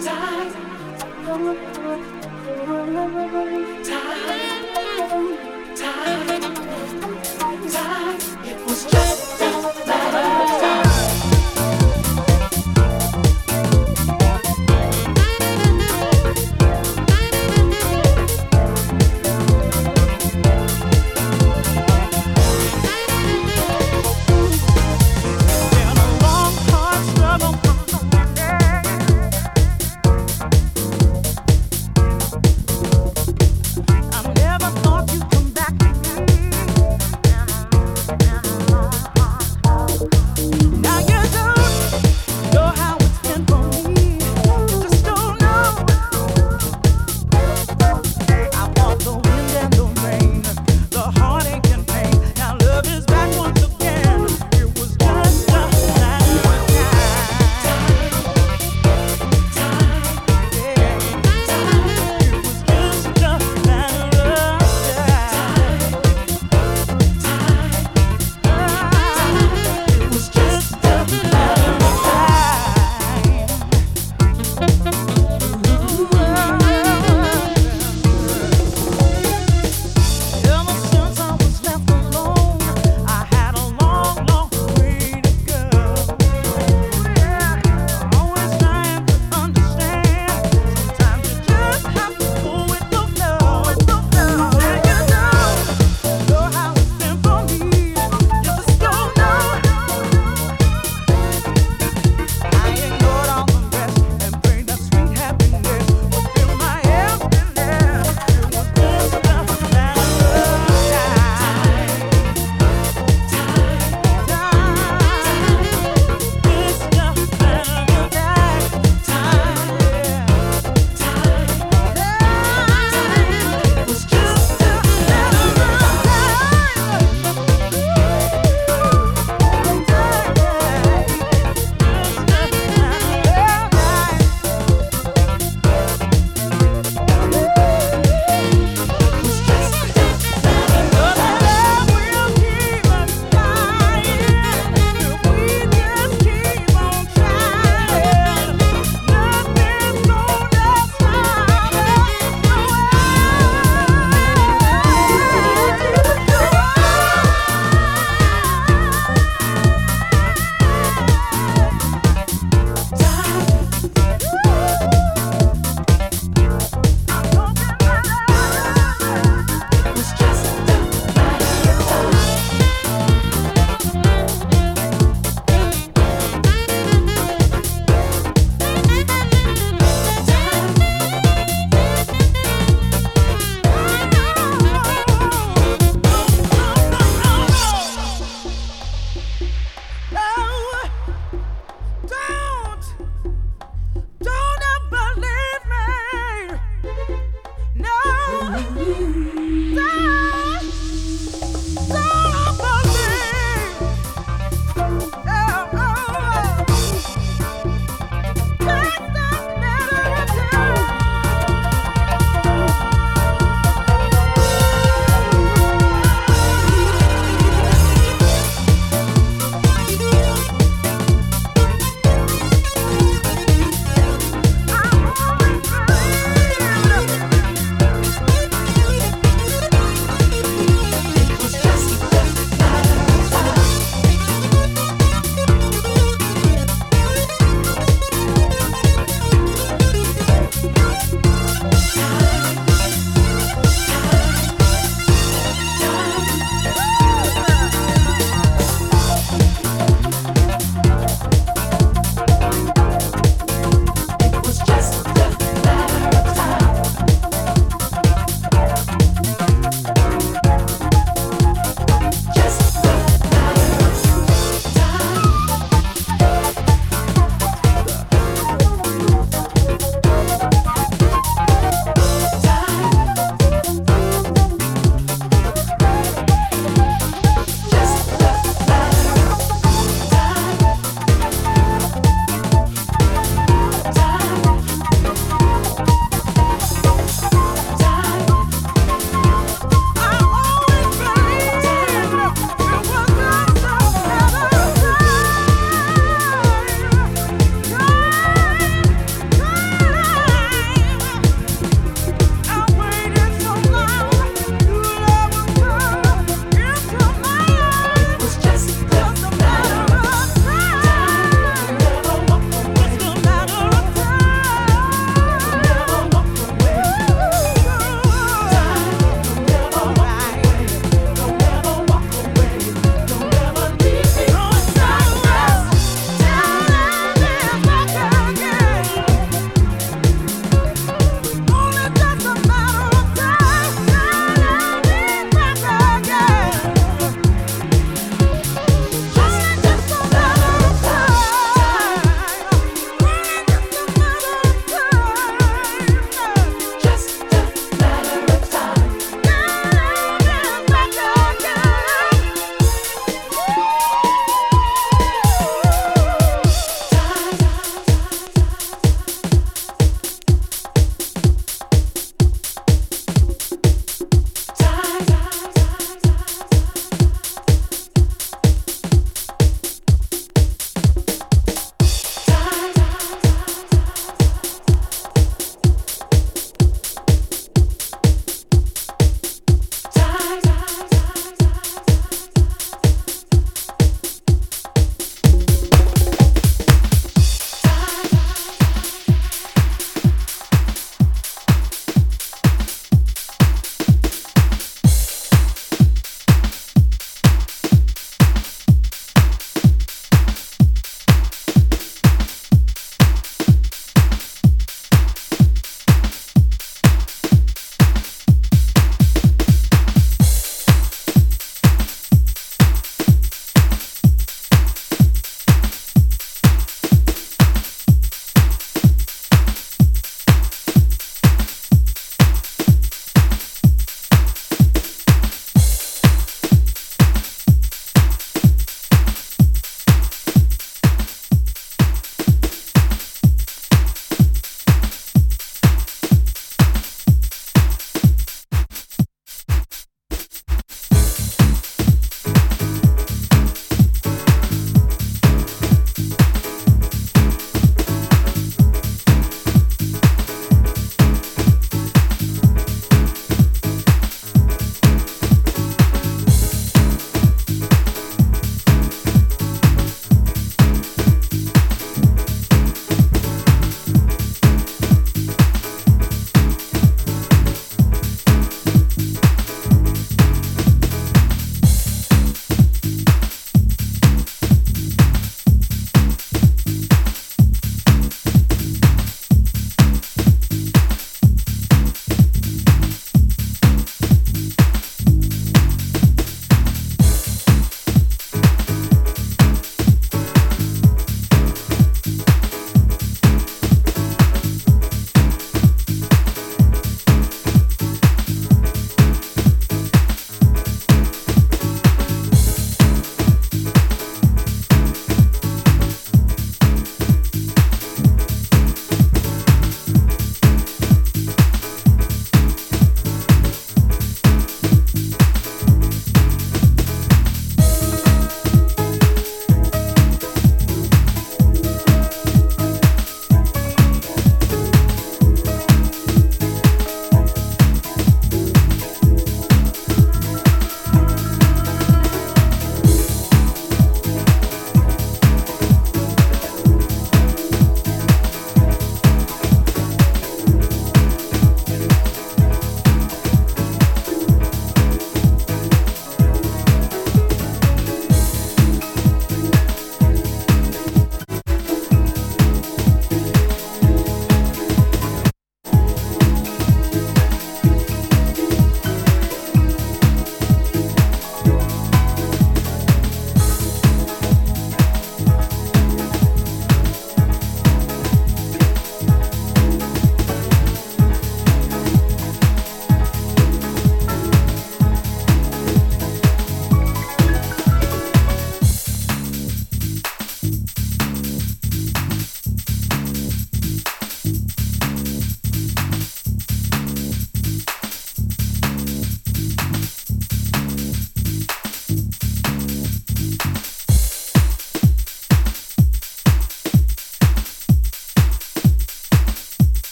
Time. Time. Time. It was just.